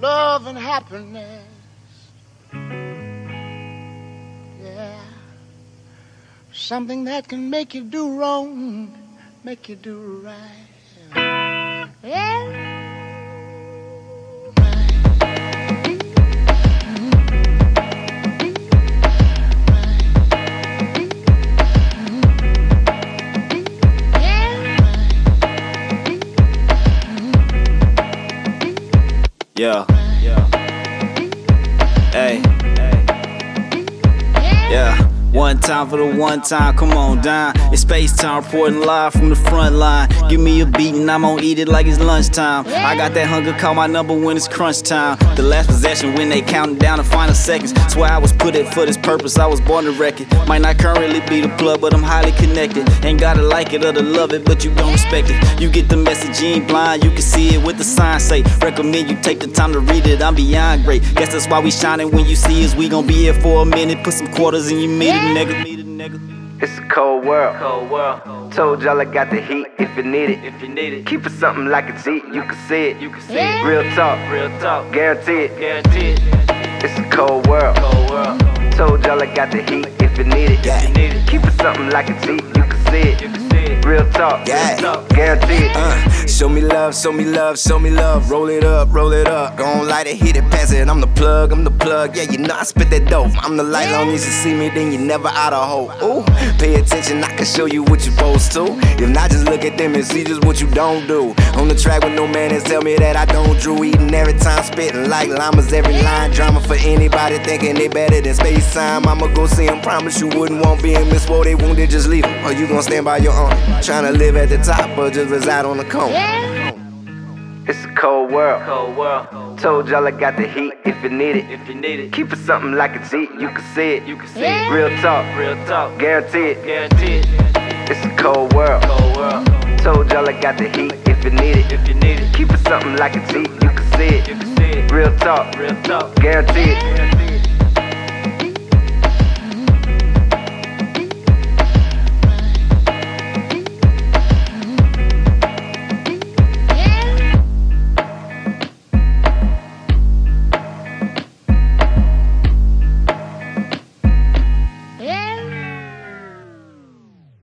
love and happiness. Yeah. Something that can make you do wrong, make you do right. Yeah. Yeah. Yeah. Hey. Yeah. One time for the one time, come on down. It's space time reporting live from the front line. Give me a beat and I'm gonna eat it like it's lunchtime. I got that hunger, call my number when it's crunch time. The last possession when they counting down the final seconds. Swear I was put it for this purpose, I was born to wreck it. Might not currently be the plug, but I'm highly connected. Ain't gotta like it or to love it, but you don't respect it. You get the message, you ain't blind, you can see it with the sign say. Recommend you take the time to read it, I'm beyond great. Guess that's why we shining when you see us. We gon' be here for a minute, put some quarters in your meter, nigga. It's a cold world. Cold world. Told y'all I got the heat if you need it. If you need it, Keep it something like a G, you can see it. you can see it. Real talk, Real talk, guarantee it. guaranteed. It's a cold world. Cold world. Told y'all I got the heat if you need it. If you need it, Keep it something like a G, you can see it. you can see it. Real talk, Yeah. talk. guarantee it. Uh, love, show me love, show me love. Roll it up, roll it up. Gon' light it, hit it, pass it. I'm the plug, I'm the plug. Yeah, you know I spit that dope. I'm the light, as you see me, then you never out of hope. Ooh, pay attention, I can show you what you're supposed to. If not, just look at them and see just what you don't do. On the track with no man and tell me that I don't drew. Eating every time, spitting like llamas, every line. Drama for anybody thinking they better than space time. I'ma go see see 'em, promise you wouldn't want being Miss Woe. They wounded, just leave leave 'em. Or you gon' stand by your own. Trying to live at the top or just reside on the cone. It's a cold world. Cold world. Told y'all I got the heat if you need it. If you need it, Keep it something like a G, you can see it. you can see it. Real talk, Real talk, guarantee it. guaranteed. It's a cold world. Cold world. Told y'all I got the heat if you need it. If you need it, Keep it something like a G, you can see it. you it. can see it. Real talk, Real talk, guarantee it.